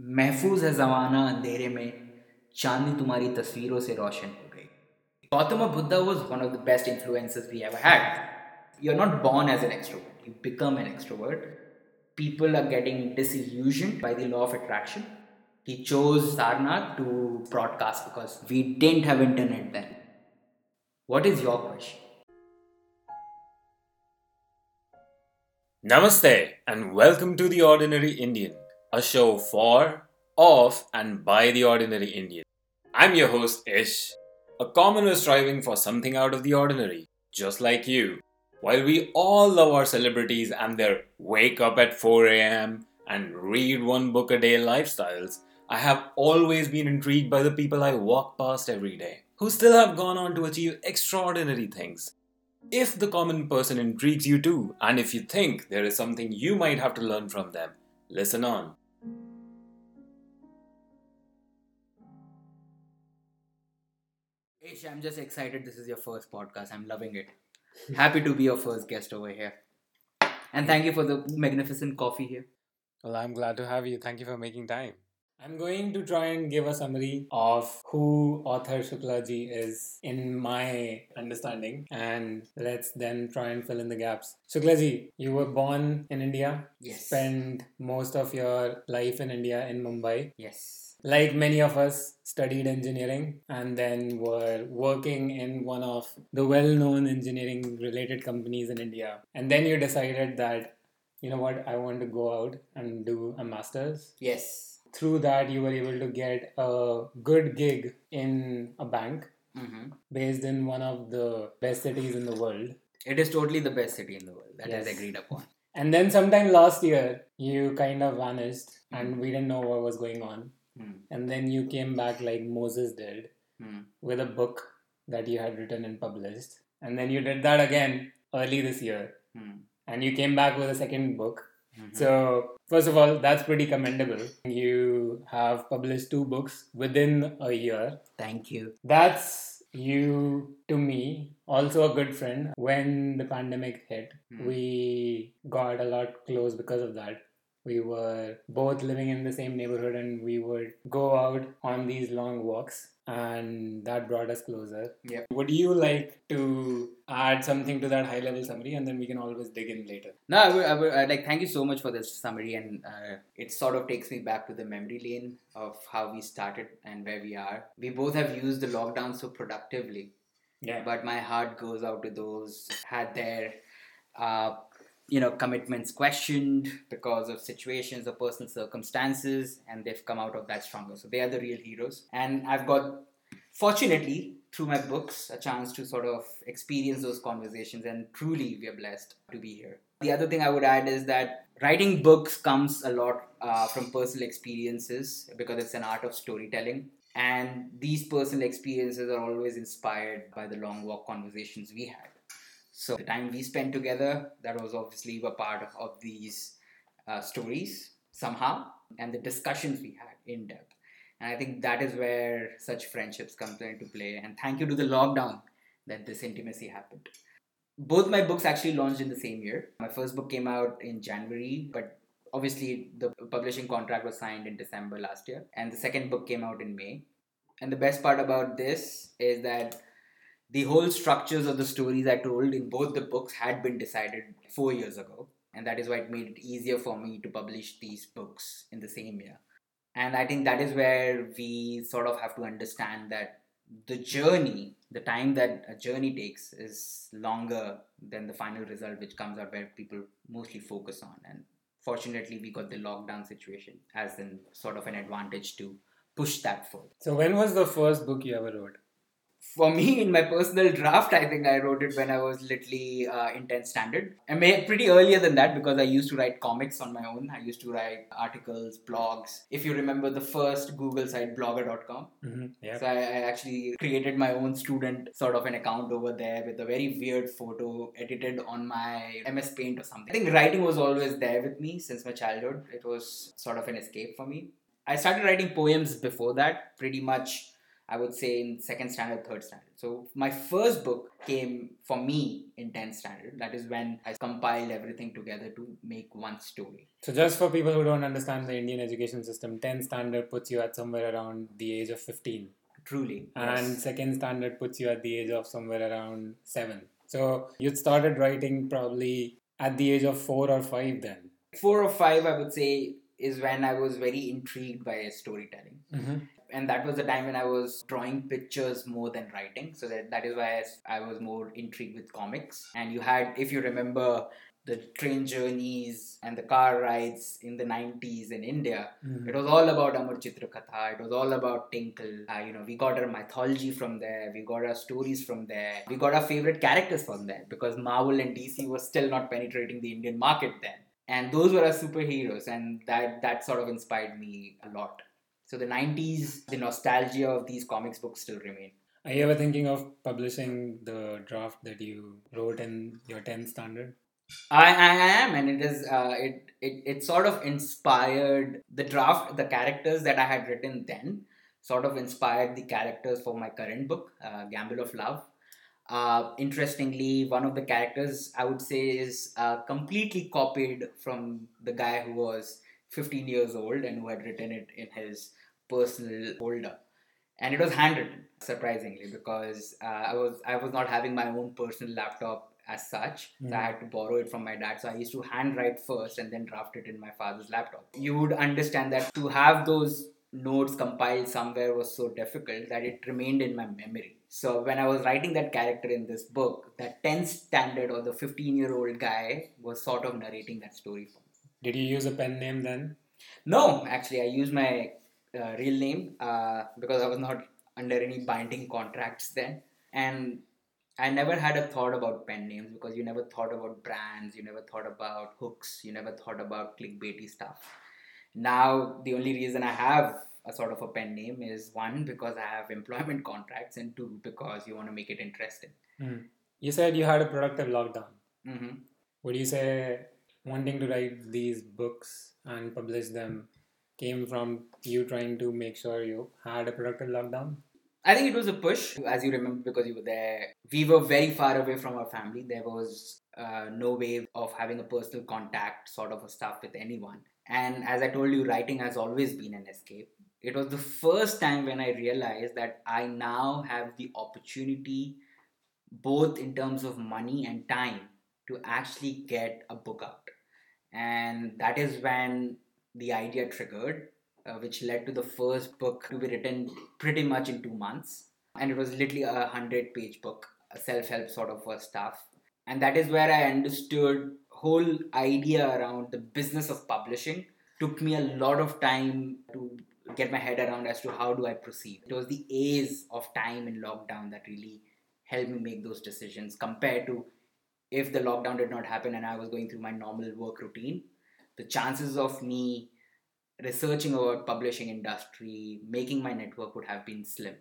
महफूज है जमाना अंधेरे में चांदी तुम्हारी तस्वीरों से रोशन हो गई। Gautam Buddha was one of the best influencers we have had you are not born as an extrovert you become an extrovert people are getting delusion by the law of attraction he chose Sarnath to broadcast because we didn't have internet then what is your question Namaste and welcome to the Ordinary Indian. A show for, of, and by the ordinary Indian. I'm your host Ish, a commoner striving for something out of the ordinary, just like you. While we all love our celebrities and their wake up at 4 am and read one book a day lifestyles, I have always been intrigued by the people I walk past every day, who still have gone on to achieve extraordinary things. If the common person intrigues you too, and if you think there is something you might have to learn from them, listen on. Ish, I'm just excited this is your first podcast. I'm loving it. Happy to be your first guest over here. And thank you for the magnificent coffee here. Well, I'm glad to have you. Thank you for making time. I'm going to try and give a summary of who author Shuklaji is in my understanding, and let's then try and fill in the gaps. Shuklaji, you were born in India, Yes. spent most of your life in India in Mumbai. Yes. Like many of us, studied engineering and then were working in one of the well known engineering related companies in India. And then you decided that, you know what, I want to go out and do a master's Yes. through that you were able to get a good gig in a bank hmm based in one of the best cities in the world It is totally the best city in the world. That is Yes. agreed upon. and then sometime last year you kind of vanished and we didn't know what was going on Mm. and then you came back like moses did Mm. with a book that you had written and published and then you did that again early this year Mm. and you came back with a second book Mhm. So, first of all, that's pretty commendable. You have published two books within a year. Thank you. That's you to me, also a good friend. When the pandemic hit, Hmm. we got a lot close because of that. We were both living in the same neighborhood and we would go out on these long walks, and that brought us closer. Yep. Would you like to add something to that high level summary and then we can always dig in later? No, I would, I would uh, like thank you so much for this summary, and uh, it sort of takes me back to the memory lane of how we started and where we are. We both have used the lockdown so productively, Yeah. but my heart goes out to those had their, uh, you know, commitments questioned because of situations or personal circumstances, and they've come out of that stronger. So they are the real heroes, and I've got, fortunately, through my books, a chance to sort of experience those conversations, and truly, we are blessed to be here. The other thing I would add is that writing books comes a lot uh, from personal experiences because it's an art of storytelling. And these personal experiences are always inspired by the long walk conversations we had. So the time we spent together, that was obviously a part of, of these uh, stories somehow, and the discussions we had in depth. And I think that is where such friendships come into play. And thank you to the lockdown that this intimacy happened. Both my books actually launched in the same year. My first book came out in January, but obviously the publishing contract was signed in December last year, and the second book came out in May. And the best part about this is that the whole structures of the stories I told in both the books had been decided four years ago, and that is why it made it easier for me to publish these books in the same year. And I think that is where we sort of have to understand that the journey, the time that a journey takes, is longer than the final result, which comes out where people mostly focus on. And fortunately, we got the lockdown situation as in sort of an advantage to push that forward. So, when was the first book you ever wrote? For me, in my personal draft, I think I wrote it when I was literally uh, in 10th standard. I mean, pretty earlier than that because I used to write comics on my own. I used to write articles, blogs. If you remember the first Google site, blogger.com. Mm-hmm. Yeah. So I, I actually created my own student sort of an account over there with a very weird photo edited on my MS Paint or something. I think writing was always there with me since my childhood. It was sort of an escape for me. I started writing poems before that, pretty much I would say in second standard, third standard. So my first book came for me in 10th standard. That is when I compiled everything together to make one story. So just for people who don't understand the Indian education system, 10th standard puts you at somewhere around the age of 15. Truly. And yes. second standard puts you at the age of somewhere around 7. So you started writing probably at the age of 4 or 5 then. Four or five, I would say, is when I was very intrigued by storytelling. Mm-hmm. And that was the time when I was drawing pictures more than writing. So that, that is why I, I was more intrigued with comics. And you had, if you remember, the train journeys and the car rides in the 90s in India. Mm-hmm. It was all about Amar Chitra Katha. It was all about Tinkle. Uh, you know, we got our mythology from there. We got our stories from there. We got our favorite characters from there because Marvel and DC was still not penetrating the Indian market then. And those were our superheroes, and that that sort of inspired me a lot. So the 90s, the nostalgia of these comics books still remain. Are you ever thinking of publishing the draft that you wrote in your 10th standard? I, I am, and it is uh, it, it it sort of inspired the draft, the characters that I had written then, sort of inspired the characters for my current book, uh, Gamble of Love. Uh, interestingly, one of the characters I would say is uh, completely copied from the guy who was 15 years old and who had written it in his personal folder. And it was handwritten surprisingly because uh, i was i was not having my own personal laptop as such. So i Mm. had to borrow it from my dad. So i used to handwrite first and then draft it in my father's laptop. You would understand that to have those notes compiled somewhere was so difficult that it remained in my memory. So when i was writing that character in this book that 10th standard or the 15 year old guy was sort of narrating that story for me Did you use a pen name then? no, actually, I used my uh, real name uh, because I was not under any binding contracts then. And I never had a thought about pen names because you never thought about brands, you never thought about hooks, you never thought about clickbaity stuff. Now, the only reason I have a sort of a pen name is one, because I have employment contracts, and two, because you want to make it interesting. You said you had a productive lockdown. hmm Would you say wanting to write these books and publish them came from you trying to make sure you had a productive lockdown? I think it was a push, as you remember, because you were there. We were very far away from our family. There was uh, no way of having a personal contact, sort of a stuff with anyone. And as I told you, writing has always been an escape. It was the first time when I realized that I now have the opportunity, both in terms of money and time, to actually get a book out. And that is when the idea triggered uh, which led to the first book to be written pretty much in two months. And it was literally a hundred page book, a self-help sort of stuff. And that is where I understood whole idea around the business of publishing. Took me a lot of time to get my head around as to how do I proceed. It was the A's of time in lockdown that really helped me make those decisions compared to if the lockdown did not happen and I was going through my normal work routine. The chances of me researching about publishing industry, making my network would have been slim.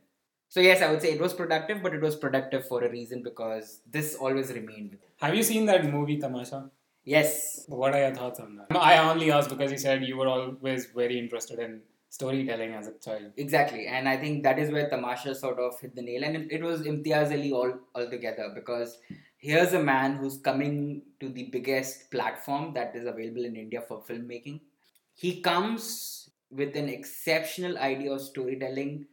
So yes, I would say it was productive, but it was productive for a reason because this always remained. Have you seen that movie Tamasha? Yes, What are your thoughts on that? I only asked because you said you were always very interested in storytelling as a child. exactly, and I think that is where Tamasha sort of hit the nail, and it, was Imtiaz Ali all altogether because here's a man who's coming to the biggest platform that is available in India for filmmaking. He comes with an exceptional idea of storytelling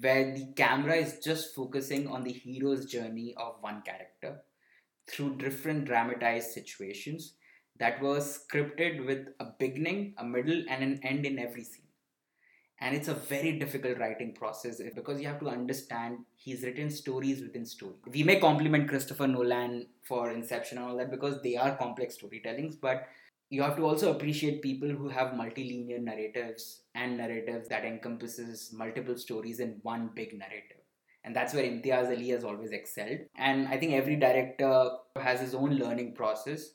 where the camera is just focusing on the hero's journey of one character through different dramatized situations that were scripted with a beginning, a middle, and an end in every scene. And it's a very difficult writing process eh, because you have to understand he's written stories within story. We may compliment Christopher Nolan for Inception and all that because they are complex storytellings, but you have to also appreciate people who have multilinear narratives and narratives that encompasses multiple stories in one big narrative. And that's where imtiaz ali has always excelled. And i think every director has his own learning process.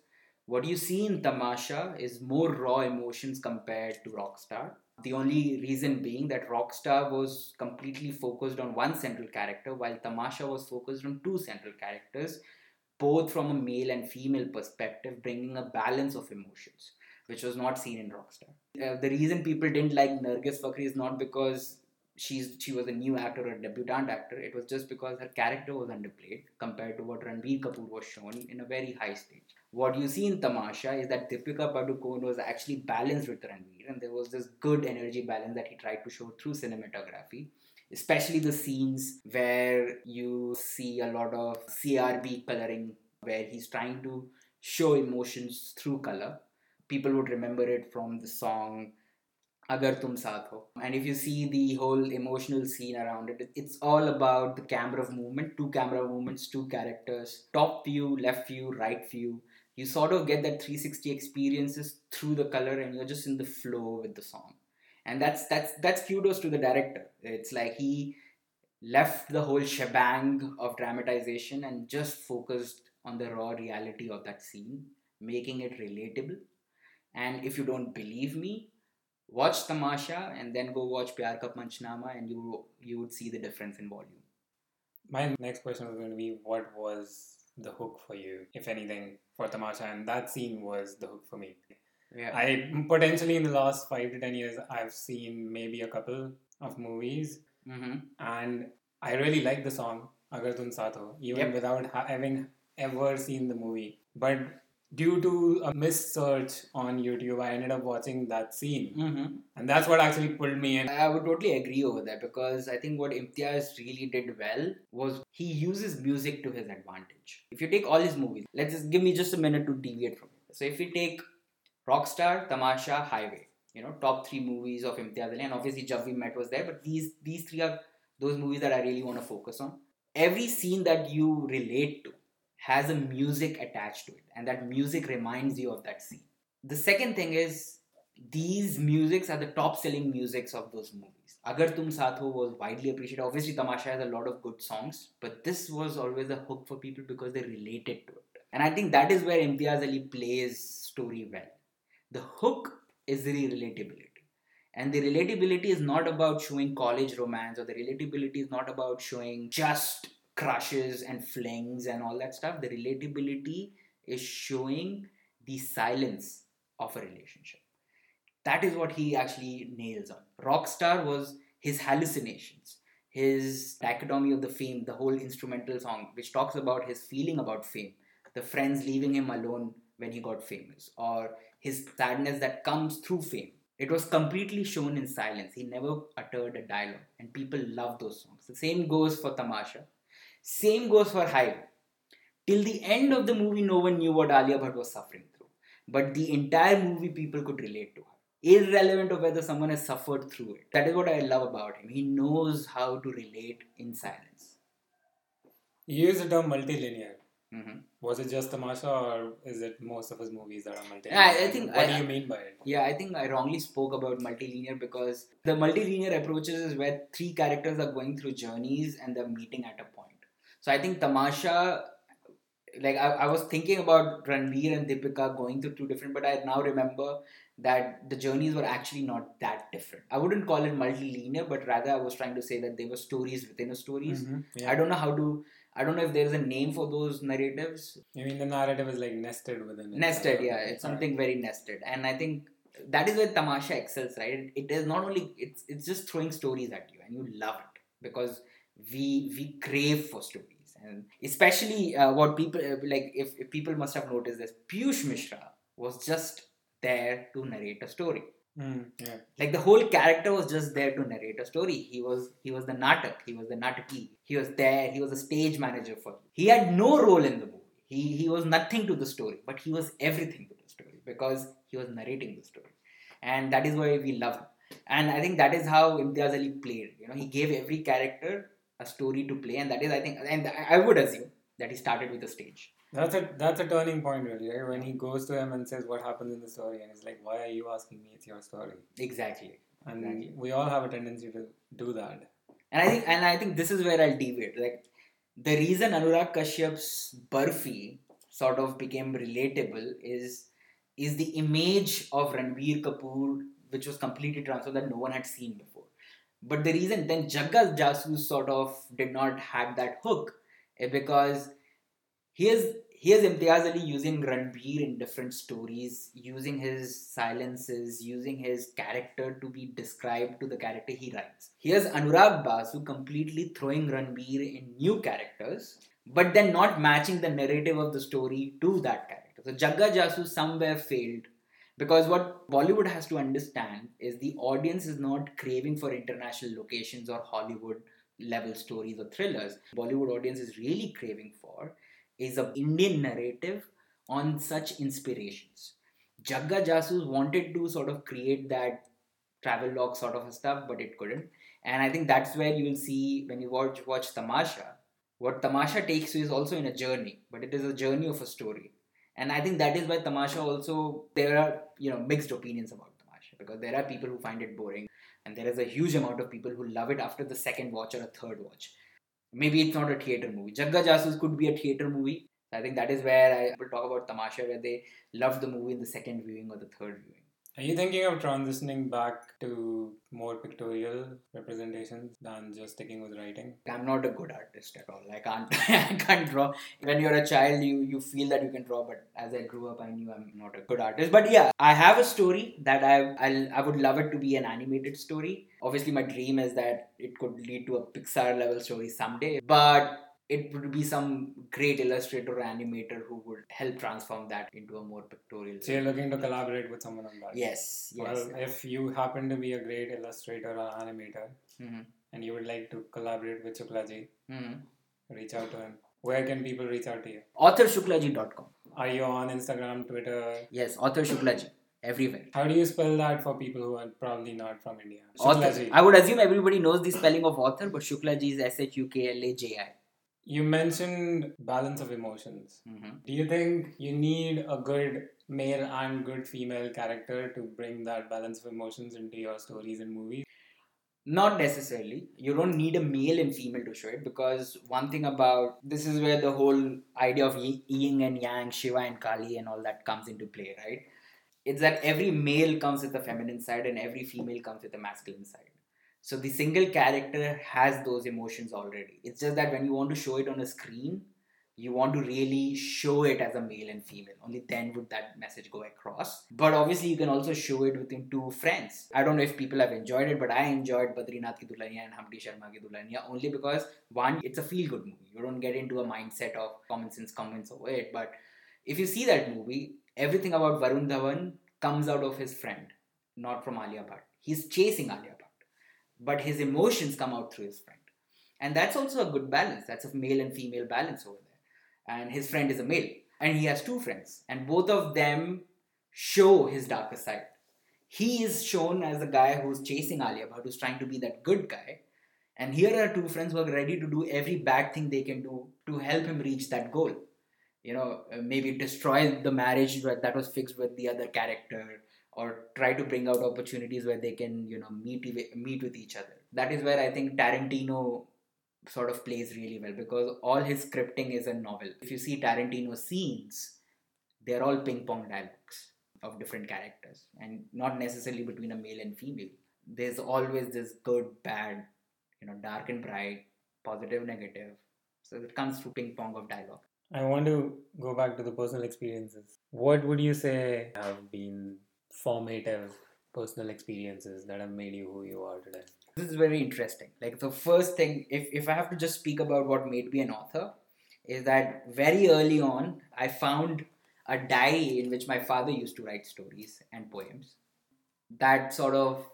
What you see in tamasha is more raw emotions compared to rockstar the only reason being that rockstar was completely focused on one central character while tamasha was focused on two central characters both from a male and female perspective, bringing a balance of emotions, which was not seen in Rockstar. Uh, the reason people didn't like Nargis Fakhri is not because she's she was a new actor or a debutant actor. It was just because her character was underplayed compared to what Ranbir Kapoor was shown in a very high stage. What you see in Tamasha is that Deepika Padukone was actually balanced with Ranbir, and there was this good energy balance that he tried to show through cinematography. Especially the scenes where you see a lot of CRB coloring, where he's trying to show emotions through color. People would remember it from the song Agar Tum Saath Ho. And if you see the whole emotional scene around it, it's all about the camera movement, two camera movements, two characters, top view, left view, right view. You sort of get that 360 experiences through the color and you're just in the flow with the song. And that's that's that's kudos to the director. It's like he left the whole shebang of dramatization and just focused on the raw reality of that scene, making it relatable. And if you don't believe me, watch Tamasha and then go watch Pyar Ka Panchnama and you you would see the difference in volume. My next question was going to be what was the hook for you, if anything, for Tamasha? And that scene was the hook for me. Yeah. I potentially in the last five to ten years, I've seen maybe a couple of movies, mm-hmm. and I really like the song Agar Tum Saath Ho, even Yep. without ha- having ever seen the movie. But due to a missed search on YouTube, I ended up watching that scene, Mm-hmm. and that's what actually pulled me in. I would totally agree over that because I think what Imtiaz really did well was he uses music to his advantage. If you take all his movies, let's just give me just a minute to deviate from it. So if you take Rockstar, Tamasha, Highway, you know, top three movies of Imtiaz Ali, and obviously Jab We Met was there, but these these three are those movies that I really want to focus on. Every scene that you relate to has a music attached to it, and that music reminds you of that scene. The second thing is these musics are the top selling musics of those movies. Agar Tum Saath Ho was widely appreciated. Obviously, Tamasha has a lot of good songs, but this was always a hook for people because they related to it. And I think that is where Imtiaz Ali plays story well. The hook is the relatability. And the relatability is not about showing college romance, or the relatability is not about showing just crushes and flings and all that stuff. The relatability is showing the silence of a relationship that is what he actually nails on. Rockstar was his hallucinations, his dichotomy of the fame, the whole instrumental song, which talks about his feeling about fame, the friends leaving him alone when he got famous, or his sadness that comes through fame. It was completely shown in silence. He never uttered a dialogue, and people love those songs. The same goes for Tamasha. Same goes for Highway. Till the end of the movie, no one knew what Alia Bhatt was suffering through. But the entire movie, people could relate to her irrelevant of whether someone has suffered through it. That is what I love about him. He knows how to relate in silence. You use the term multilinear. Mhm. Was it just Tamasha, or is it most of his movies that are multilinear? I- I think What I- do you mean by it? Yeah, I think I wrongly spoke about multilinear because the multilinear approaches is where three characters are going through journeys and they're meeting at a point. So I think Tamasha, like I, I was thinking about Ranveer and Deepika going through two different, but I now remember that the journeys were actually not that different. I wouldn't call it multilinear, but rather I was trying to say that they were stories within a stories. Mhm, I don't know how to. I don't know if there's a name for those narratives. I mean, the narrative is like nested within it. Nested, yeah, it's something very nested, and I think that is where Tamasha excels, right? It is not only it's it's just throwing stories at you, and you love it because we we crave for stories, and especially uh, what people uh, like. If, if people must have noticed this, Piyush Mishra was just there to narrate a story. Mm, yeah. like the whole character was just there to narrate a story. He was he was the natak he was the nataki. He was there he was a stage manager for he had no role in the movie. He he was nothing to the story but he was everything to the story because he was narrating the story. And that is why we love him. And i think that is how imtiaz ali played. You know he gave every character a story to play and that is i think and i would assume that he started with a stage That's a that's a turning point, really, right? When he goes to him and says, "What happens in the story?" and he's like, "Why are you asking me? It's your story." exactly And Exactly. we all have a tendency to do that. And I think and I think this is where I'll deviate. Like the reason Anurag Kashyap's Barfi sort of became relatable is is the image of Ranbir Kapoor, which was completely transformed that no one had seen before. But the reason then Jagga Jasoos sort of did not have that hook is because his here's Imtiaz Ali using Ranbir in different stories, using his silences, using his character to be described to the character he writes. Here's Anurag Basu completely throwing Ranbir in new characters, but then not matching the narrative of the story to that character. So Jagga Jasu somewhere failed because what Bollywood has to understand is the audience is not craving for international locations or Hollywood level stories or thrillers. Bollywood audience is really craving for is a Indian narrative on such inspirations. Jagga Jasoos wanted to sort of create that travel log sort of stuff, but it couldn't. And I think that's where you will see when you watch watch Tamasha, what Tamasha takes you is also in a journey, but it is a journey of a story. And I think that is why Tamasha also there are you know mixed opinions about Tamasha because there are people who find it boring, and there is a huge amount of people who love it after the second watch or a third watch maybe it's not a theater movie. Jagga Jasoos could be a theater movie. I think that is where I will talk about Tamasha, where they love the movie in the second viewing or the third viewing. Are you thinking of transitioning back to more pictorial representations than just sticking with writing? I'm not a good artist at all. I can't I can't draw. When you're a child you you feel that you can draw, but as I grew up I knew I'm not a good artist. But yeah, I have a story that I i I would love it to be an animated story. Obviously my dream is that it could lead to a Pixar level story someday. But it would be some great illustrator or animator who would help transform that into a more pictorial. So you're looking to collaborate with someone on that. Yes. yes. If you happen to be a great illustrator or animator, mm-hmm. and you would like to collaborate with Shuklaji, mm-hmm. reach out to him. Where can people reach out to you? AuthorShuklaji.com. Are you on Instagram, Twitter? Yes, Author Shuklaji. Everywhere. How do you spell that for people who are probably not from India? Author. I would assume everybody knows the spelling of author, but Shuklaji is S H U K L A J I. You mentioned balance of emotions. Mm-hmm. Do you think you need a good male and good female character to bring that balance of emotions into your stories and movies? Not necessarily. You don't need a male and female to show it because one thing about this is where the whole idea of yin and yang, Shiva and Kali, and all that comes into play, right? It's that every male comes with a feminine side and every female comes with a masculine side so the single character has those emotions already. It's just that when you want to show it on a screen, you want to really show it as a male and female. Only then would that message go across. But obviously, you can also show it within two friends. I don't know if people have enjoyed it, but I enjoyed Badrinath Ki Dulhania and Humpty Sharma Ki Dulhania only because one, it's a feel good movie. You don't get into a mindset of common sense comments over it. But if you see that movie, everything about Varun Dhawan comes out of his friend, not from Alia Bhatt. He's chasing Alia but his emotions come out through his friend. And that's also a good balance. That's a male and female balance over there. And his friend is a male. And he has two friends. And both of them show his darker side. He is shown as the guy who's chasing Alia Bhatt, who's trying to be that good guy. And here are two friends who are ready to do every bad thing they can do to help him reach that goal. You know, uh, maybe destroy the marriage that was fixed with the other character, or try to bring out opportunities where they can you know meet meet with each other. That is where i think tarantino sort of plays really well because all his scripting is a novel. If you see tarantino scenes they're all ping pong dialogues of different characters and not necessarily between a male and female. There's always this good bad you know dark and bright positive negative. So it comes through ping pong of dialogue. I want to go back to the personal experiences. What would you say have been formative personal experiences that have made you who you are today? This is very interesting. Like the first thing, if, if I have to just speak about what made me an author, is that very early on I found a diary in which my father used to write stories and poems. That sort of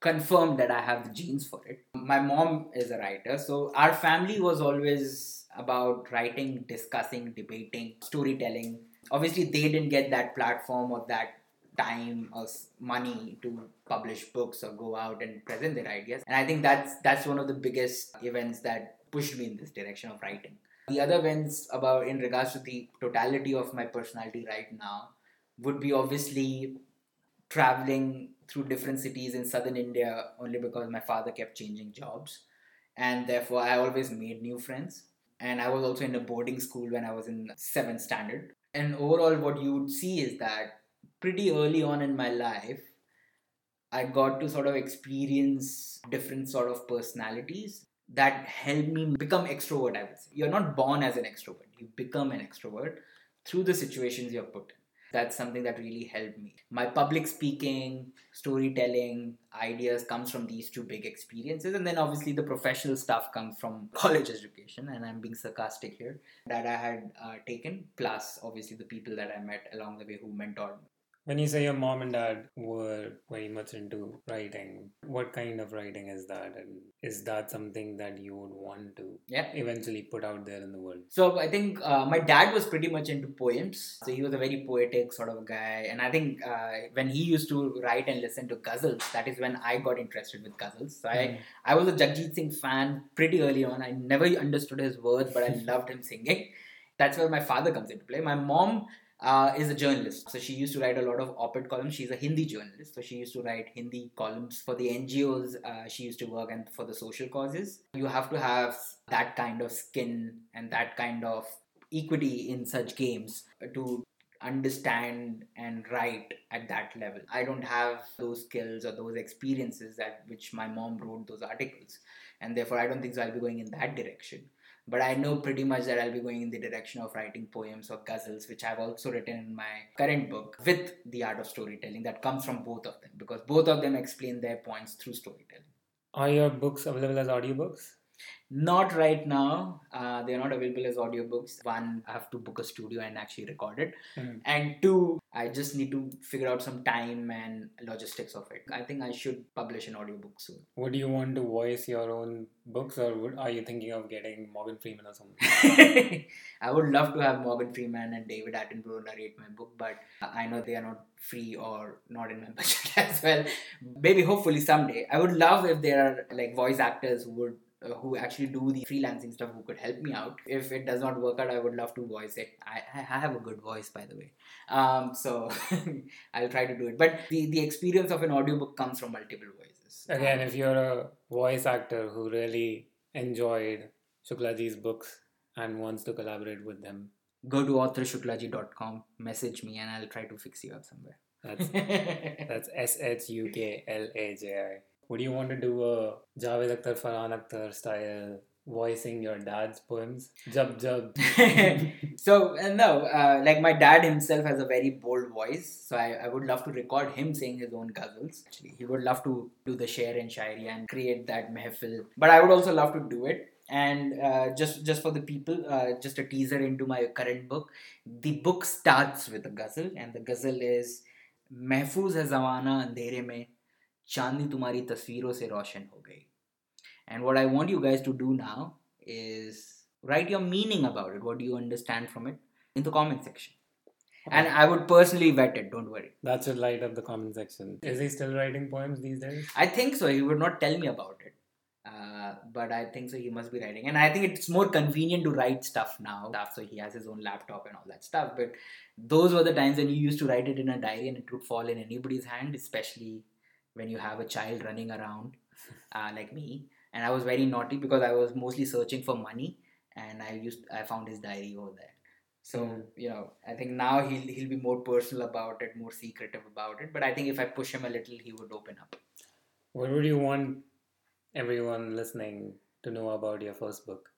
confirmed that I have the genes for it. My mom is a writer, so our family was always about writing, discussing, debating, storytelling. Obviously, they didn't get that platform or that time or money to publish books or go out and present their ideas. And i think that's that's one of the biggest events that pushed me in this direction of writing. The other events about in regards to the totality of my personality right now would be obviously traveling through different cities in southern india only because my father kept changing jobs. And therefore i always made new friends. And i was also in a boarding school when i was in 7th standard. And overall what you would see is that pretty early on in my life, I got to sort of experience different sort of personalities. that helped me become extrovert i would say. You're not born as an extrovert. You become an extrovert through the situations you're put in. That's something that really helped me. My public speaking storytelling ideas comes from these two big experiences and then obviously the professional stuff comes from college education and i'm being sarcastic here that i had uh, taken plus obviously the people that i met along the way who mentored me When you say your mom and dad were very much into writing, what kind of writing is that? And is that something that you would want to yeah eventually put out there in the world? So I think uh, my dad was pretty much into poems. So he was a very poetic sort of guy, and I think uh, when he used to write and listen to ghazals, that is when I got interested with ghazals. So I, I was a Jagjit Singh fan pretty early on. I never understood his words, but I loved him singing. That's where my father comes into play. My mom uh, is a journalist. So she used to write a lot of op-ed columns. She's a Hindi journalist, so she used to write Hindi columns for the NGOs. Uh, she used to work and for the social causes. You have to have that kind of skin and that kind of equity in such games to understand and write at that level. I don't have those skills or those experiences at which my mom wrote those articles, and therefore I don't think so. I'll be going in that direction but I know pretty much that I'll be going in the direction of writing poems or ghazals, which I've also written in my current book with the art of storytelling that comes from both of them because both of them explain their points through storytelling. Are your books available as audiobooks? Not right now. Uh, they are not available as audiobooks. One, I have to book a studio and actually record it. Mm. And two, I just need to figure out some time and logistics of it. I think I should publish an audiobook soon. Would you want to voice your own books, or would, are you thinking of getting Morgan Freeman or something? I would love to have Morgan Freeman and David Attenborough narrate my book, but I know they are not free or not in my budget as well. Maybe hopefully someday. I would love if there are like voice actors who would uh, who actually do the freelancing stuff who could help me out. If it does not work out, I would love to voice it. I, I have a good voice, by the way. Um, so I'll try to do it. But the, the experience of an audiobook comes from multiple voices. Again, if you're a voice actor who really enjoyed Shuklaji's books and wants to collaborate with them, Go to authorshuklaji.com, message me, and I'll try to fix you up somewhere. that's that's S H U K L A J I would you want to do a Javed Akhtar, Farhan Akhtar style voicing your dad's poems? Jab jab. so uh, no, uh, like my dad himself has a very bold voice, so I, I would love to record him saying his own ghazals. Actually, he would love to do the share and shairi and create that mehfil. But I would also love to do it and uh, just just for the people uh, just a teaser into my current book the book starts with a ghazal and the ghazal is mehfooz hai zamana andhere mein चांदनी तुम्हारी तस्वीरों से रोशन हो गई and what I want you guys to do now is write your meaning about it. What do you understand from it in the comment section? And I would personally vet it, don't worry. That should light up the comment section. Is he still writing poems these days? I think so. He would not tell me about it. Uh, but I think so. He must be writing, and I think it's more convenient to write stuff now. So he has his own laptop and all that stuff. But those were the times when you used to write it in a diary, and it would fall in anybody's hand, especially when you have a child running around uh, like me. And I was very naughty because I was mostly searching for money, and I used I found his diary over there. So Mm. you know, I think now he'll he'll be more personal about it, more secretive about it. But I think if I push him a little, he would open up. What would you want everyone listening to know about your first book?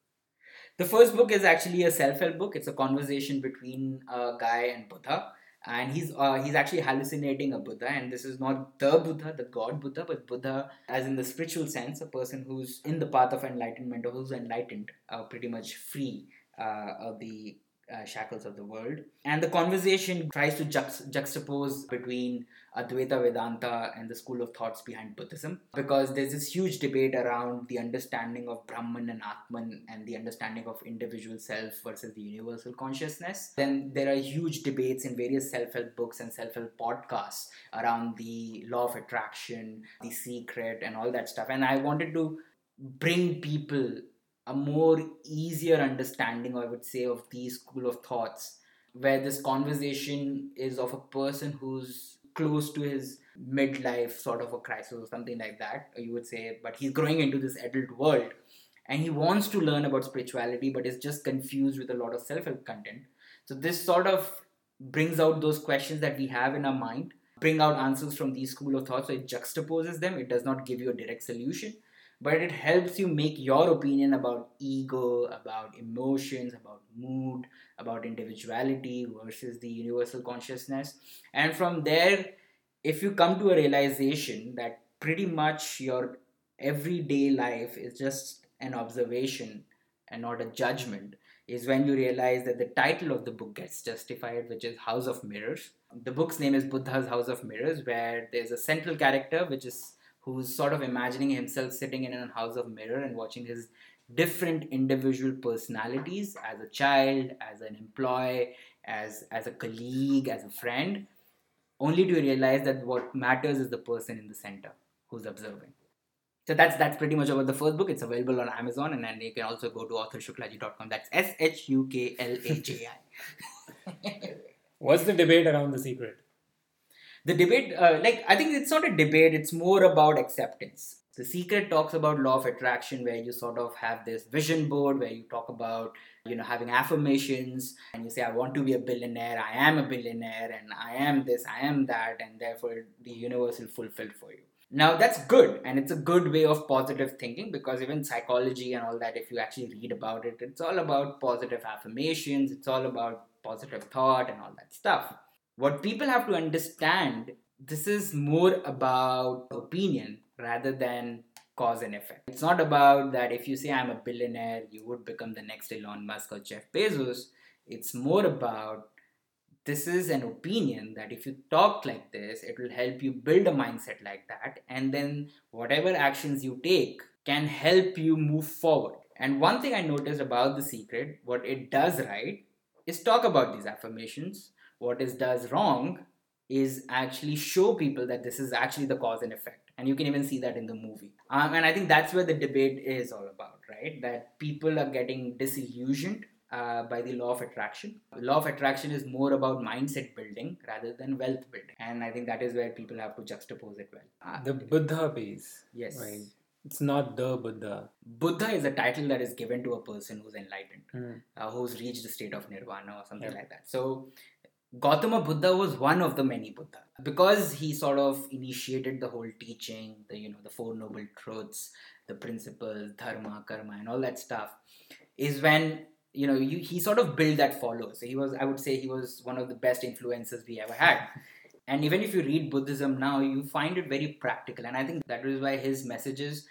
The first book is actually a self-help book. It's a conversation between a guy and Buddha, and he's uh, he's actually hallucinating a Buddha. And this is not the Buddha, the God Buddha, but Buddha, as in the spiritual sense, a person who's in the path of enlightenment or who's enlightened, uh, pretty much free uh, of the uh, shackles of the world. And the conversation tries to juxt- juxtapose between Advaita Vedanta and the school of thoughts behind Buddhism because there's this huge debate around the understanding of Brahman and Atman and the understanding of individual self versus the universal consciousness. Then there are huge debates in various self help books and self help podcasts around the law of attraction, the secret, and all that stuff. And I wanted to bring people a more easier understanding, I would say, of these school of thoughts where this conversation is of a person who's close to his midlife sort of a crisis or something like that uh, you would say but he's growing into this adult world and he wants to learn about spirituality but is just confused with a lot of self-help content. So this sort of brings out those questions that we have in our mind bring out answers from these school of thoughts so it juxtaposes them it does not give you a direct solution but it helps you make your opinion about ego, about emotions, about mood, about individuality versus the universal consciousness. And from there, if you come to a realization that pretty much your everyday life is just an observation and not a judgment, is when you realize that the title of the book gets justified, which is House of Mirrors. The book's name is Buddha's House of Mirrors, where there's a central character which is who's sort of imagining himself sitting in a house of mirror and watching his different individual personalities as a child, as an employee, as as a colleague, as a friend, only to realize that what matters is the person in the center who's observing. So that's that's pretty much about the first book. It's available on Amazon, and then you can also go to authorshuklaji.com. That's S H U K L A J I. What's the debate around the secret? The debate, uh, like I think it's not a debate. It's more about acceptance. The secret talks about law of attraction, where you sort of have this vision board where you talk about you know having affirmations and you say i want to be a billionaire i am a billionaire and i am this i am that and therefore the universe will fulfill for you now that's good and it's a good way of positive thinking because even psychology and all that if you actually read about it it's all about positive affirmations it's all about positive thought and all that stuff what people have to understand this is more about opinion rather than cause and effect. It's not about that if you say I'm a billionaire, you would become the next Elon Musk or Jeff Bezos. It's more about this is an opinion that if you talk like this, it will help you build a mindset like that. And then whatever actions you take can help you move forward. And one thing I noticed about The Secret, what it does right, is talk about these affirmations. What it does wrong is actually show people that this is actually the cause and effect and you can even see that in the movie um, and i think that's where the debate is all about right that people are getting disillusioned uh, by the law of attraction. law of attraction is more about mindset building rather than wealth building, and I think that is where people have to juxtapose it well. Uh, the Buddha piece. Yes. Right. It's not the Buddha. Buddha is a title that is given to a person who's enlightened, Mm. uh, who's reached the state of nirvana or something Yeah. like that. So Gautama Buddha was one of the many Buddha because he sort of initiated the whole teaching, the you know the four noble truths, the principles, dharma, karma, and all that stuff. Is when you know you, he sort of built that follow. So he was, I would say, he was one of the best influences we ever had. And even if you read Buddhism now, you find it very practical, and I think that is why his messages,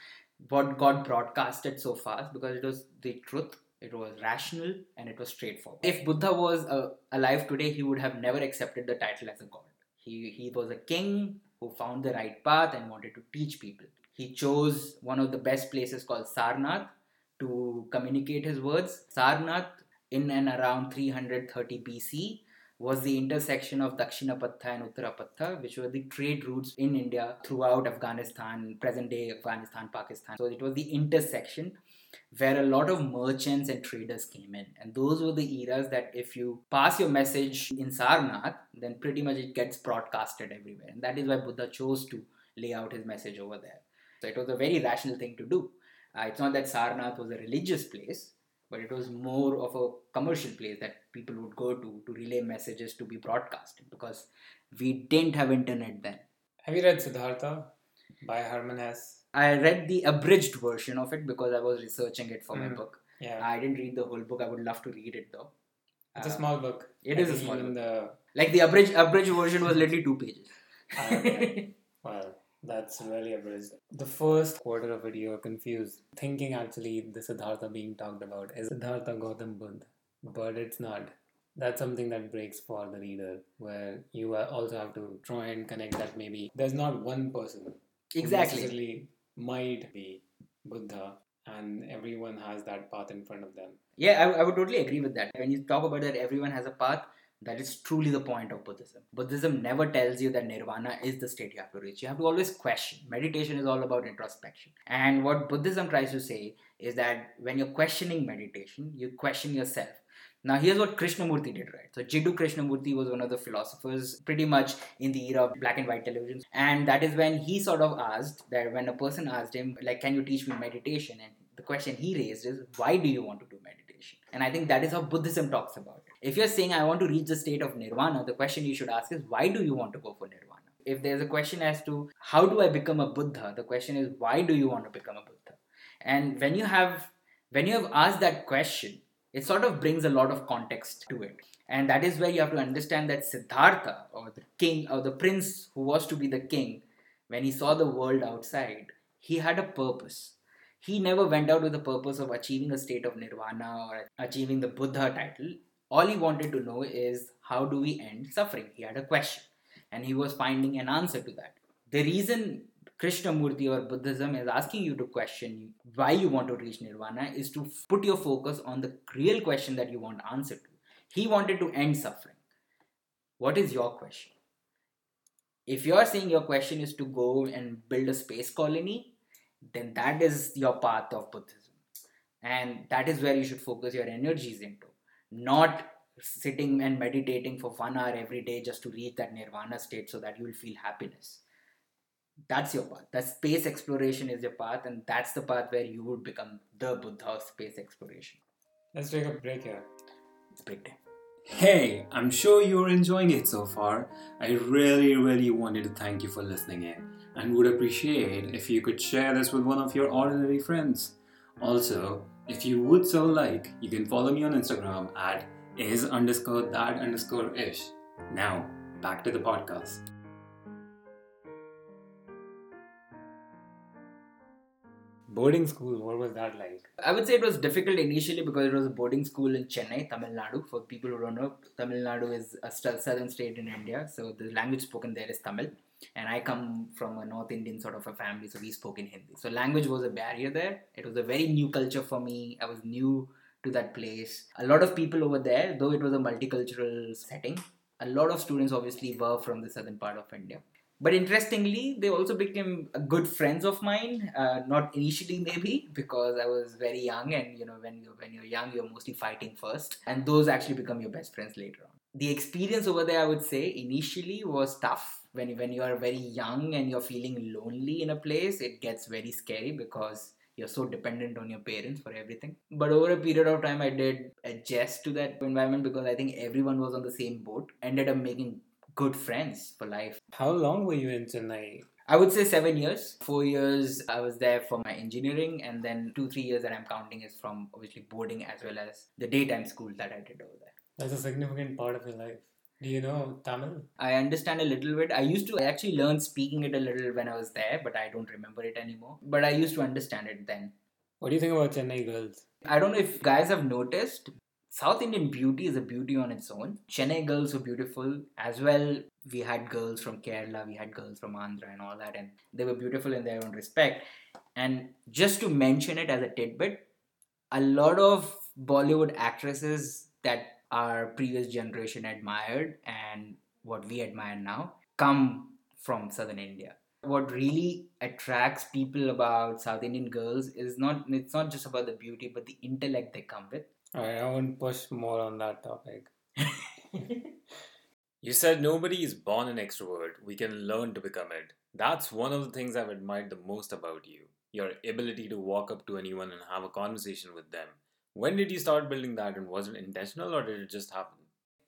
what got broadcasted so fast because it was the truth it was rational and it was straightforward. If Buddha was uh, alive today, he would have never accepted the title as a god. He, he was a king who found the right path and wanted to teach people. He chose one of the best places called Sarnath to communicate his words. Sarnath, in and around 330 BC, was the intersection of Dakshinapatha and Uttarapatha, which were the trade routes in India throughout Afghanistan, present day Afghanistan, Pakistan. So it was the intersection where a lot of merchants and traders came in. And those were the eras that if you pass your message in Sarnath, then pretty much it gets broadcasted everywhere. And that is why Buddha chose to lay out his message over there. So it was a very rational thing to do. Uh, it's not that Sarnath was a religious place, but it was more of a commercial place that people would go to to relay messages to be broadcasted because we didn't have internet then. Have you read Siddhartha by Hermann Hesse? I read the abridged version of it because I was researching it for my Mhm. book. Yeah. I didn't read the whole book. I would love to read it though. It's a Uh, small book. it I is a small even The, Like the abridged abridged version was literally two pages. Ah, okay. well, that's really abridged. The first quarter of it, you're confused. Thinking actually the Siddhartha being talked about is Siddhartha Gautam Buddha, but it's not. That's something that breaks for the reader, where you uh, also have to try and connect that maybe there's not one person exactly. Might be Buddha, and everyone has that path in front of them. Yeah, I, I would totally agree with that. When you talk about that, everyone has a path. That is truly the point of Buddhism. Buddhism never tells you that nirvana is the state you have to reach. You have to always question. Meditation is all about introspection. And what Buddhism tries to say is that when you're questioning meditation, you question yourself. Now, here's what Krishnamurti did, right? So, Jiddu Krishnamurti was one of the philosophers pretty much in the era of black and white television. And that is when he sort of asked that when a person asked him, like, can you teach me meditation? And the question he raised is, why do you want to do meditation? And I think that is how Buddhism talks about it. If you're saying, I want to reach the state of nirvana, the question you should ask is, why do you want to go for nirvana? If there's a question as to, how do I become a Buddha? The question is, why do you want to become a Buddha? And when you have when you have asked that question, it sort of brings a lot of context to it. And that is where you have to understand that Siddhartha, or the king, or the prince who was to be the king, when he saw the world outside, he had a purpose. He never went out with the purpose of achieving a state of nirvana or achieving the Buddha title. All he wanted to know is how do we end suffering? He had a question and he was finding an answer to that. The reason Krishnamurti or Buddhism is asking you to question why you want to reach nirvana is to put your focus on the real question that you want answer to. He wanted to end suffering. What is your question? If you are saying your question is to go and build a space colony, then that is your path of Buddhism. And that is where you should focus your energies into, not sitting and meditating for one hour every day just to reach that nirvana state so that you will feel happiness that's your path. That space exploration is your path, and that's the path where you would become the Buddha of space exploration. Let's take a break here. It's break time. Hey, I'm sure you're enjoying it so far. I really, really wanted to thank you for listening in and would appreciate if you could share this with one of your ordinary friends. Also, if you would so like, you can follow me on Instagram at is underscore that underscore ish. Now, back to the podcast. Boarding school, what was that like? I would say it was difficult initially because it was a boarding school in Chennai, Tamil Nadu. For people who don't know, Tamil Nadu is a southern state in India, so the language spoken there is Tamil. And I come from a North Indian sort of a family, so we spoke in Hindi. So language was a barrier there. It was a very new culture for me. I was new to that place. A lot of people over there, though it was a multicultural setting, a lot of students obviously were from the southern part of India but interestingly they also became good friends of mine uh, not initially maybe because i was very young and you know when you're when you're young you're mostly fighting first. And those actually become your best friends later on. The experience over there i would say initially was tough. When when you are very young and you're feeling lonely in a place it gets very scary because you're so dependent on your parents for everything. But over a period of time i did adjust to that environment because i think everyone was on the same boat ended up making good friends for life. How long were you in Chennai? I would say seven years. Four years I was there for my engineering, and then two, three years that I'm counting is from obviously boarding as well as the daytime school that I did over there. That's a significant part of your life. Do you know Tamil? I understand a little bit. I used to I actually learn speaking it a little when I was there, but I don't remember it anymore. But I used to understand it then. What do you think about Chennai girls? I don't know if guys have noticed, South Indian beauty is a beauty on its own. Chennai girls were beautiful as well. We had girls from Kerala, we had girls from Andhra, and all that, and they were beautiful in their own respect. And just to mention it as a tidbit, a lot of Bollywood actresses that our previous generation admired and what we admire now come from southern India. What really attracts people about South Indian girls is not it's not just about the beauty but the intellect they come with I won't push more on that topic. you said nobody is born an extrovert. We can learn to become it. That's one of the things I've admired the most about you your ability to walk up to anyone and have a conversation with them. When did you start building that, and was it intentional or did it just happen?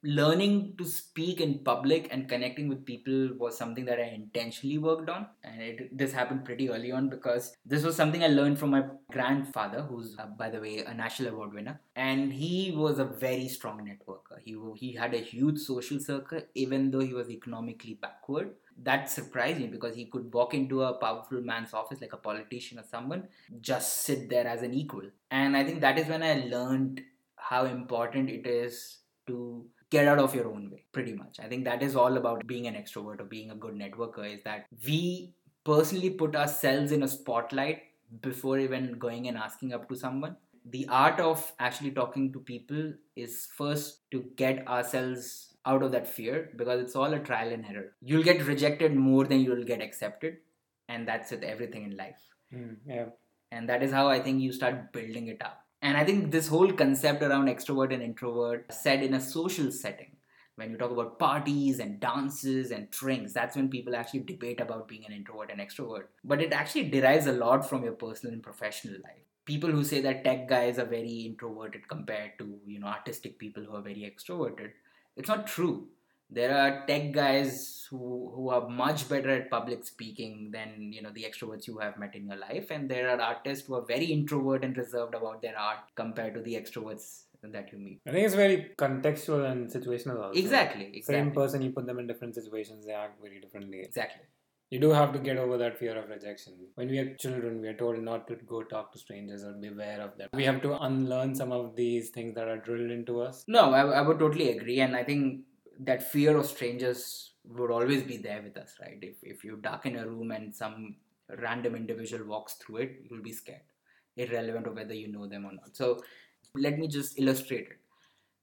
Learning to speak in public and connecting with people was something that I intentionally worked on. And it, this happened pretty early on because this was something I learned from my grandfather, who's, uh, by the way, a national award winner. And he was a very strong networker. He, he had a huge social circle, even though he was economically backward. That surprised me because he could walk into a powerful man's office, like a politician or someone, just sit there as an equal. And I think that is when I learned how important it is to get out of your own way pretty much. I think that is all about being an extrovert or being a good networker is that we personally put ourselves in a spotlight before even going and asking up to someone. The art of actually talking to people is first to get ourselves out of that fear because it's all a trial and error. You'll get rejected more than you'll get accepted and that's with everything in life. Mm, yeah. And that is how i think you start building it up and I think this whole concept around extrovert and introvert said in a social setting, when you talk about parties and dances and drinks, that's when people actually debate about being an introvert and extrovert. But it actually derives a lot from your personal and professional life. People who say that tech guys are very introverted compared to, you know, artistic people who are very extroverted, it's not true. There are tech guys who, who are much better at public speaking than you know the extroverts you have met in your life, and there are artists who are very introvert and reserved about their art compared to the extroverts that you meet. I think it's very contextual and situational also. Exactly, exactly. Same person, you put them in different situations, they act very differently. Exactly. You do have to get over that fear of rejection. When we are children, we are told not to go talk to strangers or beware of them. We have to unlearn some of these things that are drilled into us. No, I, I would totally agree, and I think that fear of strangers would always be there with us, right? If if you darken a room and some random individual walks through it, you'll be scared, irrelevant of whether you know them or not. So let me just illustrate it.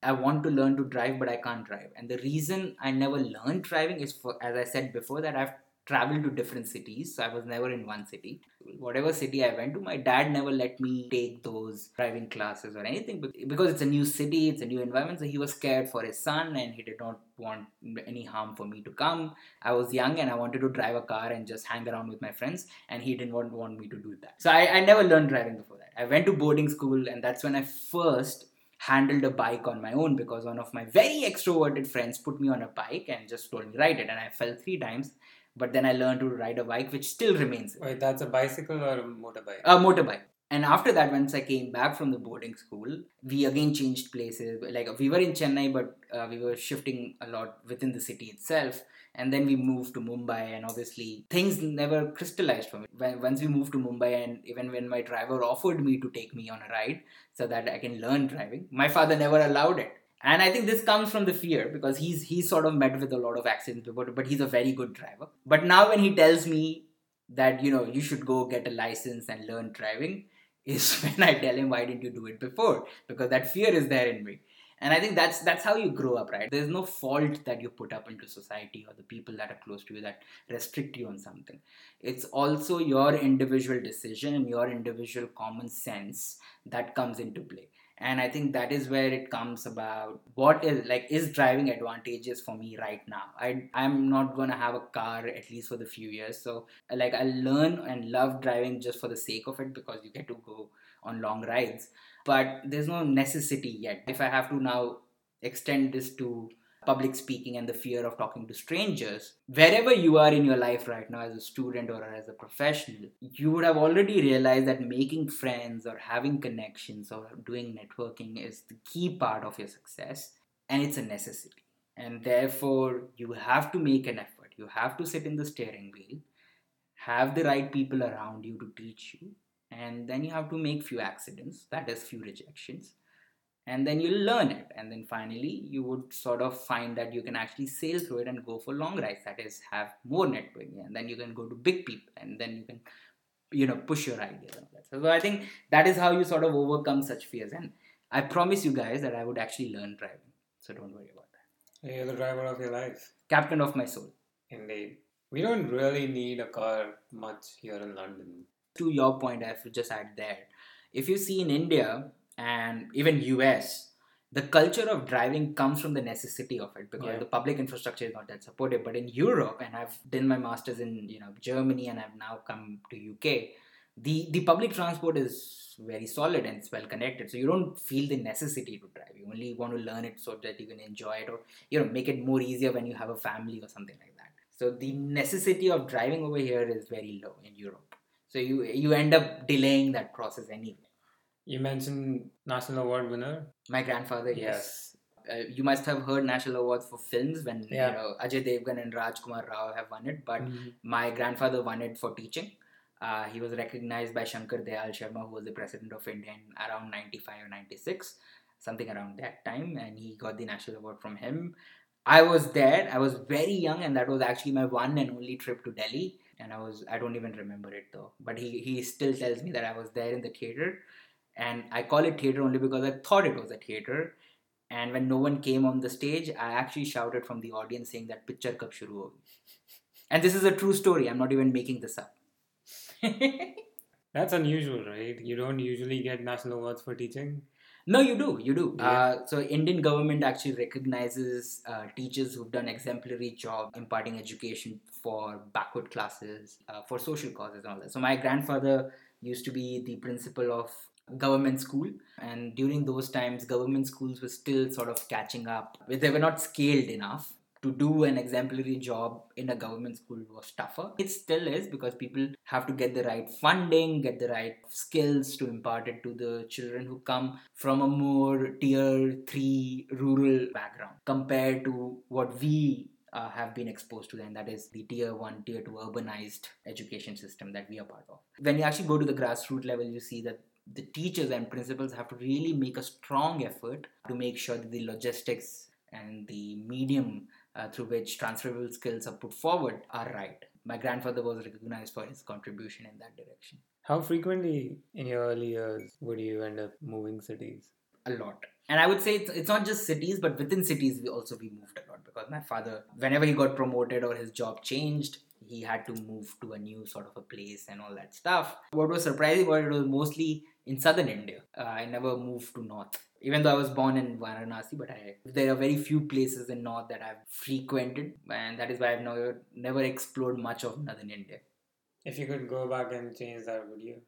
I want to learn to drive, but I can't drive. And the reason I never learned driving is for, as I said before, that I've traveled to different cities. So I was never in one city. Whatever city I went to, my dad never let me take those driving classes or anything because it's a new city, it's a new environment. So he was scared for his son and he did not want any harm for me to come. I was young and I wanted to drive a car and just hang around with my friends, and he didn't want, want me to do that. So I, I never learned driving before that. I went to boarding school, and that's when I first handled a bike on my own because one of my very extroverted friends put me on a bike and just told me ride it and i fell three times but then I learned to ride a bike, which still remains. Wait, that's a bicycle or a motorbike? A motorbike. And after that, once I came back from the boarding school, we again changed places. Like we were in Chennai, but uh, we were shifting a lot within the city itself. And then we moved to Mumbai, and obviously things never crystallized for me. When, once we moved to Mumbai, and even when my driver offered me to take me on a ride so that I can learn driving, my father never allowed it and I think this comes from the fear because he's he's sort of met with a lot of accidents before, but he's a very good driver. But now when he tells me that you know you should go get a license and learn driving, is when I tell him why didn't you do it before? Because that fear is there in me. And I think that's that's how you grow up, right? There's no fault that you put up into society or the people that are close to you that restrict you on something. It's also your individual decision and your individual common sense that comes into play and i think that is where it comes about. What is like is driving advantageous for me right now? I i'm not going to have a car at least for the few years. So like i learn and love driving just for the sake of it because you get to go on long rides. But there's no necessity yet. If i have to now extend this to public speaking and the fear of talking to strangers, wherever you are in your life right now as a student or as a professional, you would have already realized that making friends or having connections or doing networking is the key part of your success and it's a necessity. And therefore, you have to make an effort. You have to sit in the steering wheel, have the right people around you to teach you, and then you have to make few accidents, that is, few rejections and then you learn it. And then finally you would sort of find that you can actually sail through it and go for long rides that is have more networking and then you can go to big people and then you can you know push your ideas and all that. So i think that is how you sort of overcome such fears. And i promise you guys that i would actually learn driving. So don't worry about that. You're the driver of your life? Captain of my soul. Indeed. We don't really need a car much here in london. To your point i have to just add there if you see in india and even US, the culture of driving comes from the necessity of it because yeah. the public infrastructure is not that supportive. But in Europe, and I've done my masters in you know Germany, and I've now come to UK. The the public transport is very solid and it's well connected, so you don't feel the necessity to drive. You only want to learn it so that you can enjoy it, or you know make it more easier when you have a family or something like that. So the necessity of driving over here is very low in Europe. So you you end up delaying that process anyway. You mentioned national award winner. My grandfather, yes. Uh, you must have heard national awards for films when yeah. you know Ajay Devgan and Rajkumar Rao have won it, but mm-hmm. my grandfather won it for teaching. Uh, he was recognized by Shankar Dayal Sharma, who was the president of India in around 95 or 96, something around that time, and he got the national award from him. I was there. I was very young, and that was actually my one and only trip to Delhi. And I was I don't even remember it though. But he he still tells me that I was there in the theater and I call it theater only because I thought it was a theater. And when no one came on the stage, I actually shouted from the audience saying that picture kab shuru hogi. And this is a true story. I'm not even making this up. That's unusual, right? You don't usually get national awards for teaching. No, you do. You do. Yeah. Uh, so Indian government actually recognizes uh, teachers who've done exemplary job imparting education for backward classes, uh, for social causes, and all that. So my grandfather used to be the principal of government school and during those times government schools were still sort of catching up they were not scaled enough to do an exemplary job in a government school was tougher. It still is because people have to get the right funding, get the right skills to impart it to the children who come from a more tier 3 rural background compared to what we uh, have been exposed to, and that is the tier 1, tier 2 urbanized education system that we are part of. When you actually go to the grassroots level, you see that the teachers and principals have to really make a strong effort to make sure that the logistics and the medium uh, through which transferable skills are put forward are right. My grandfather was recognized for his contribution in that direction. How frequently in your early years would you end up moving cities? A lot. And I would say it's, it's not just cities, but within cities, we also we moved a lot because my father, whenever he got promoted or his job changed, he had to move to a new sort of a place and all that stuff. What was surprising about it was mostly in southern India. Uh, I never moved to north. Even though I was born in Varanasi, but I, there are very few places in north that I've frequented, and that is why I've never never explored much of northern India. If you could go back and change that, would you?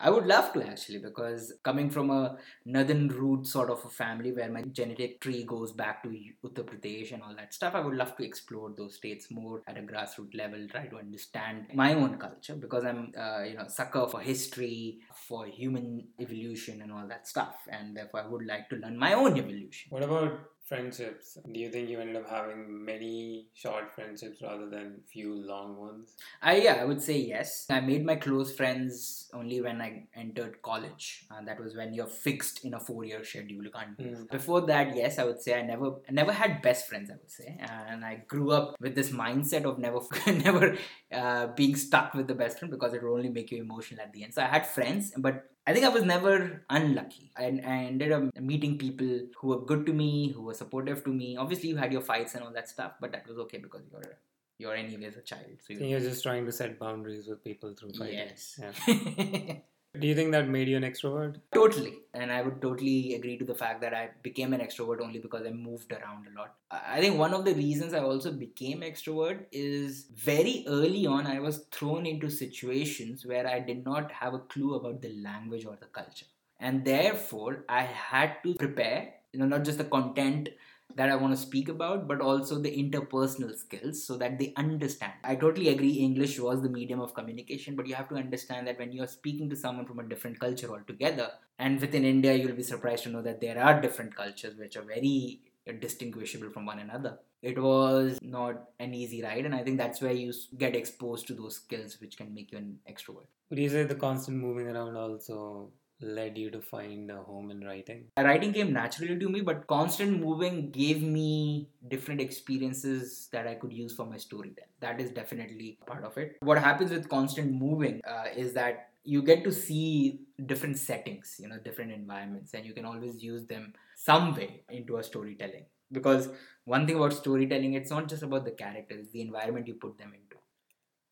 I would love to actually, because coming from a northern root sort of a family where my genetic tree goes back to Uttar Pradesh and all that stuff, I would love to explore those states more at a grassroots level, try to understand my own culture because I'm, uh, you know, sucker for history, for human evolution and all that stuff, and therefore I would like to learn my own evolution. What about friendships. Do you think you ended up having many short friendships rather than few long ones? I yeah i would say yes. I made my close friends only when i entered college. And that was when you're fixed in a four year schedule you can't mm. before that yes i would say i never I never had best friends i would say. And i grew up with this mindset of never never uh, being stuck with the best friend because it will only make you emotional at the end. So i had friends but I think I was never unlucky. I, I ended up meeting people who were good to me, who were supportive to me. Obviously, you had your fights and all that stuff, but that was okay because you're you're anyways a child. So, so you're just trying to set boundaries with people through fighting. Yes. Yeah. Do you think that made you an extrovert? Totally. And I would totally agree to the fact that I became an extrovert only because I moved around a lot. I think one of the reasons I also became extrovert is very early on I was thrown into situations where I did not have a clue about the language or the culture. And therefore I had to prepare, you know, not just the content that I want to speak about, but also the interpersonal skills so that they understand. I totally agree, English was the medium of communication, but you have to understand that when you're speaking to someone from a different culture altogether, and within India, you'll be surprised to know that there are different cultures which are very distinguishable from one another. It was not an easy ride, and I think that's where you get exposed to those skills which can make you an extrovert. Would you say the constant moving around also led you to find a home in writing? Writing came naturally to me, but constant moving gave me different experiences that I could use for my storytelling. That is definitely part of it. What happens with constant moving uh, is that you get to see different settings, you know, different environments, and you can always use them some way into a storytelling. Because one thing about storytelling, it's not just about the characters, the environment you put them into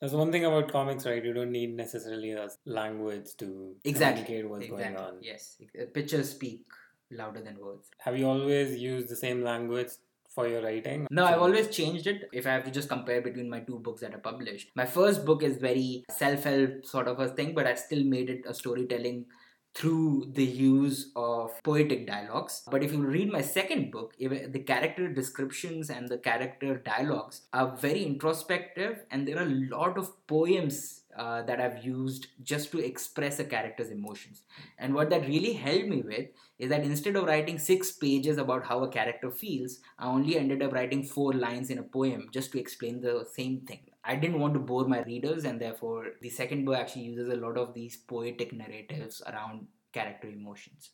that's one thing about comics, right? You don't need necessarily a language to exactly. communicate what's exactly. going on. Yes, uh, pictures speak louder than words. Have you always used the same language for your writing? No, I've always changed it. If I have to just compare between my two books that I published, my first book is very self help sort of a thing, but I still made it a storytelling through the use of poetic dialogues. But if you read my second book, the character descriptions and the character dialogues are very introspective, and there are a lot of poems uh, that I've used just to express a character's emotions. And what that really helped me with is that instead of writing six pages about how a character feels, I only ended up writing four lines in a poem just to explain the same thing. I didn't want to bore my readers, and therefore, the second book actually uses a lot of these poetic narratives around character emotions.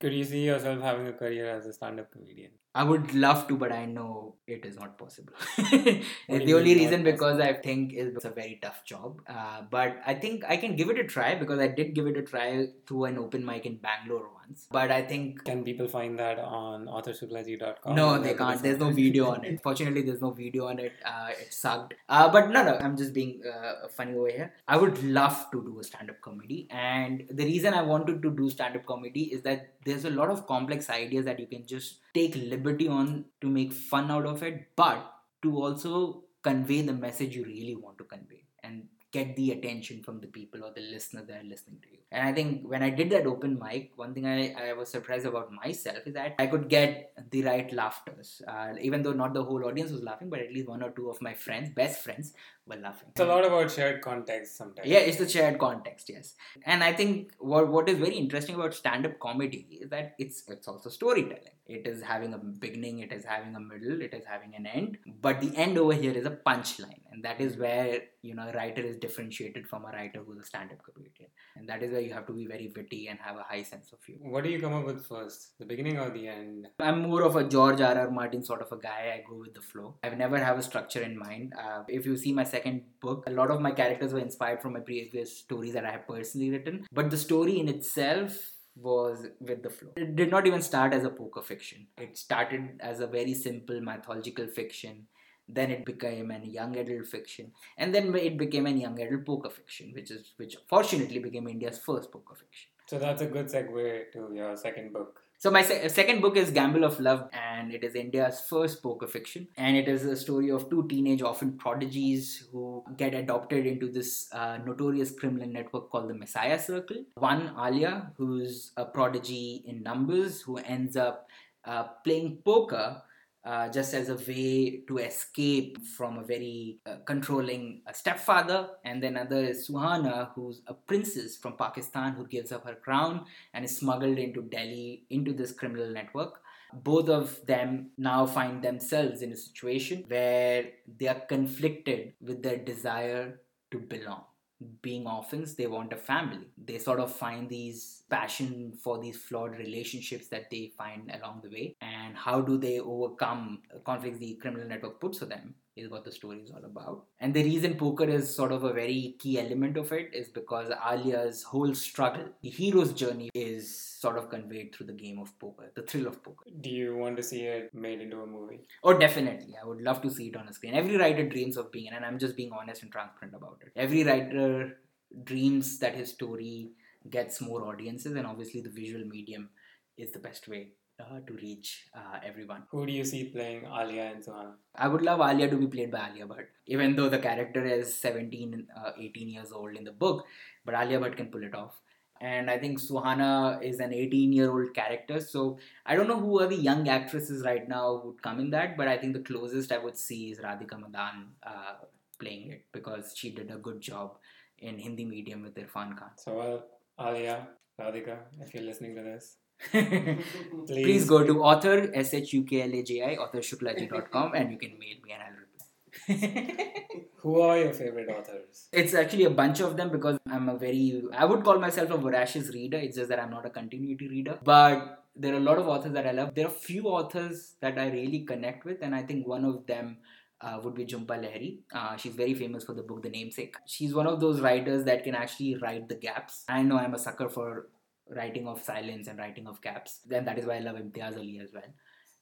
Could you see yourself having a career as a stand up comedian? I would love to, but I know it is not possible. the only reason because I think it's a very tough job. Uh, but I think I can give it a try because I did give it a try through an open mic in Bangalore once. But I think. Can people find that on authorshuklaji.com? No, they can't. There's no video on it. Fortunately, there's no video on it. Uh, it sucked. Uh, but no, no, I'm just being uh, funny over here. I would love to do a stand up comedy. And the reason I wanted to do stand up comedy is that there's a lot of complex ideas that you can just take liberty on to make fun out of it, but to also convey the message you really want to convey and get the attention from the people or the listener that are listening to you. And I think when I did that open mic, one thing I, I was surprised about myself is that I could get the right laughters. Uh, even though not the whole audience was laughing, but at least one or two of my friends, best friends, were laughing. It's a lot about shared context sometimes. Yeah, it's the shared context, yes. And I think what what is very interesting about stand-up comedy is that it's it's also storytelling. It is having a beginning, it is having a middle, it is having an end. But the end over here is a punchline. And that is where, you know, a writer is differentiated from a writer who's a stand-up comedian. And that is where you have to be very witty and have a high sense of humor. What do you come up with first? The beginning or the end? I'm more of a George R. R. Martin sort of a guy. I go with the flow. I've never have a structure in mind. Uh, if you see my second book, a lot of my characters were inspired from my previous stories that I have personally written. But the story in itself was with the flow. It did not even start as a poker fiction. It started as a very simple mythological fiction. Then it became a young adult fiction, and then it became a young adult poker fiction, which is which fortunately became India's first poker fiction. So that's a good segue to your second book. So my se- second book is Gamble of Love, and it is India's first poker fiction, and it is a story of two teenage orphan prodigies who get adopted into this uh, notorious criminal network called the Messiah Circle. One Alia, who's a prodigy in numbers, who ends up uh, playing poker uh, just as a way to escape from a very uh, controlling uh, stepfather. And then another is Suhana, who's a princess from Pakistan who gives up her crown and is smuggled into Delhi into this criminal network. Both of them now find themselves in a situation where they are conflicted with their desire to belong being orphans they want a family. They sort of find these passion for these flawed relationships that they find along the way. And how do they overcome conflicts the criminal network puts to them is what the story is all about. And the reason poker is sort of a very key element of it is because Alia's whole struggle, the hero's journey, is sort of conveyed through the game of poker, the thrill of poker. Do you want to see it made into a movie? Oh, definitely. I would love to see it on a screen. Every writer dreams of being, and I'm just being honest and transparent about it. Every writer dreams that his story gets more audiences, and obviously, the visual medium is the best way uh, to reach uh, everyone. Who do you see playing Alia and Suhana? I would love Alia to be played by Alia Bhatt, even though the character is 17, uh, 18 years old in the book, but Alia Bhatt can pull it off. And I think Suhana is an 18 year old character, so I don't know who are the young actresses right now who would come in that, but I think the closest I would see is Radhika Madan uh, playing it because she did a good job in Hindi medium with Irfan Khan. So, well, Alia, Radhika, if you're listening to this, Please. Please go to author s-h-u-k-l-a-j-i authorshuklaji.com and you can mail me and I'll reply. Who are your favorite authors? It's actually a bunch of them because I'm a very I would call myself a voracious reader. It's just that I'm not a continuity reader. But there are a lot of authors that I love. There are few authors that I really connect with, and I think one of them uh, would be Jhumpa Lahiri. Uh, she's very famous for the book The Namesake. She's one of those writers that can actually write the gaps. I know I'm a sucker for writing of silence and writing of caps. Then that is why I love Imtiaz Ali as well.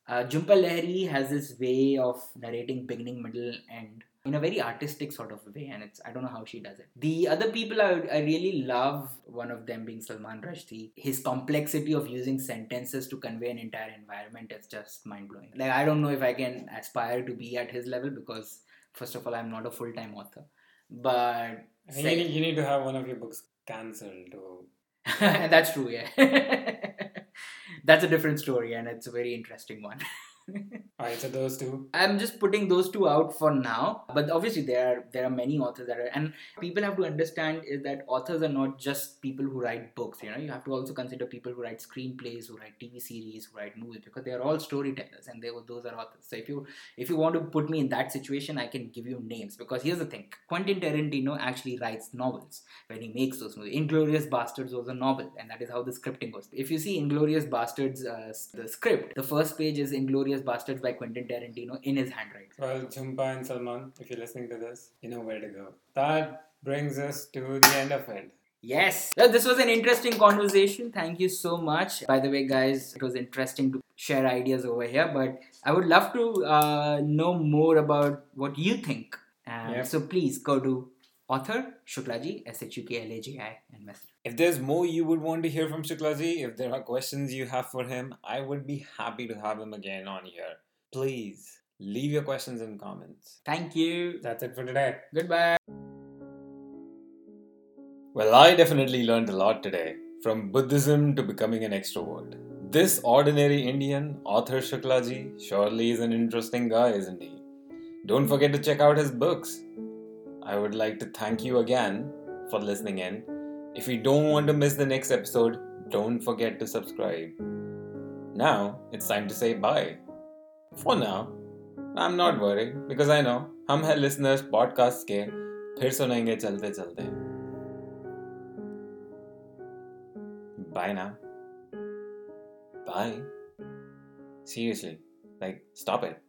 Uh, Jhumpa Lahiri has this way of narrating beginning, middle, end in a very artistic sort of way, and it's I don't know how she does it. The other people I, I really love, one of them being Salman Rushdie. His complexity of using sentences to convey an entire environment is just mind blowing. Like I don't know if I can aspire to be at his level because first of all I'm not a full time author, but I think you, need, you need to have one of your books cancelled to That's true, yeah. That's a different story, and it's a very interesting one. Alright, so those two. I'm just putting those two out for now, but obviously there are there are many authors that are, and people have to understand is that authors are not just people who write books. You know, you have to also consider people who write screenplays, who write TV series, who write movies, because they are all storytellers, and they those are authors. So if you if you want to put me in that situation, I can give you names because here's the thing: Quentin Tarantino actually writes novels when he makes those movies. Inglourious Basterds was a novel, and that is how the scripting goes. If you see Inglourious Basterds, uh, the script, the first page is Inglourious Inglourious Basterds by Quentin Tarantino in his handwriting. Well, Jhumpa and Salman, if you're listening to this, you know where to go. That brings us to the end of it. Yes. Well, this was an interesting conversation. Thank you so much. By the way, guys, it was interesting to share ideas over here, but I would love to uh, know more about what you think. And yep. so please go to author Shuklaji, S H U K L A J I, and message. If there's more you would want to hear from Shuklaji, if there are questions you have for him, I would be happy to have him again on here. Please leave your questions and comments. Thank you. That's it for today. Goodbye. Well, I definitely learned a lot today, from Buddhism to becoming an extrovert. This ordinary Indian, author Shuklaji, surely is an interesting guy, isn't he? Don't forget to check out his books. I would like to thank you again for listening in. If you don't want to miss the next episode, don't forget to subscribe. Now it's time to say bye. For now, I'm not worried because I know हम हैं listeners podcast के फिर सुनेंगे चलते चलते Bye now. Bye. Seriously, like stop it.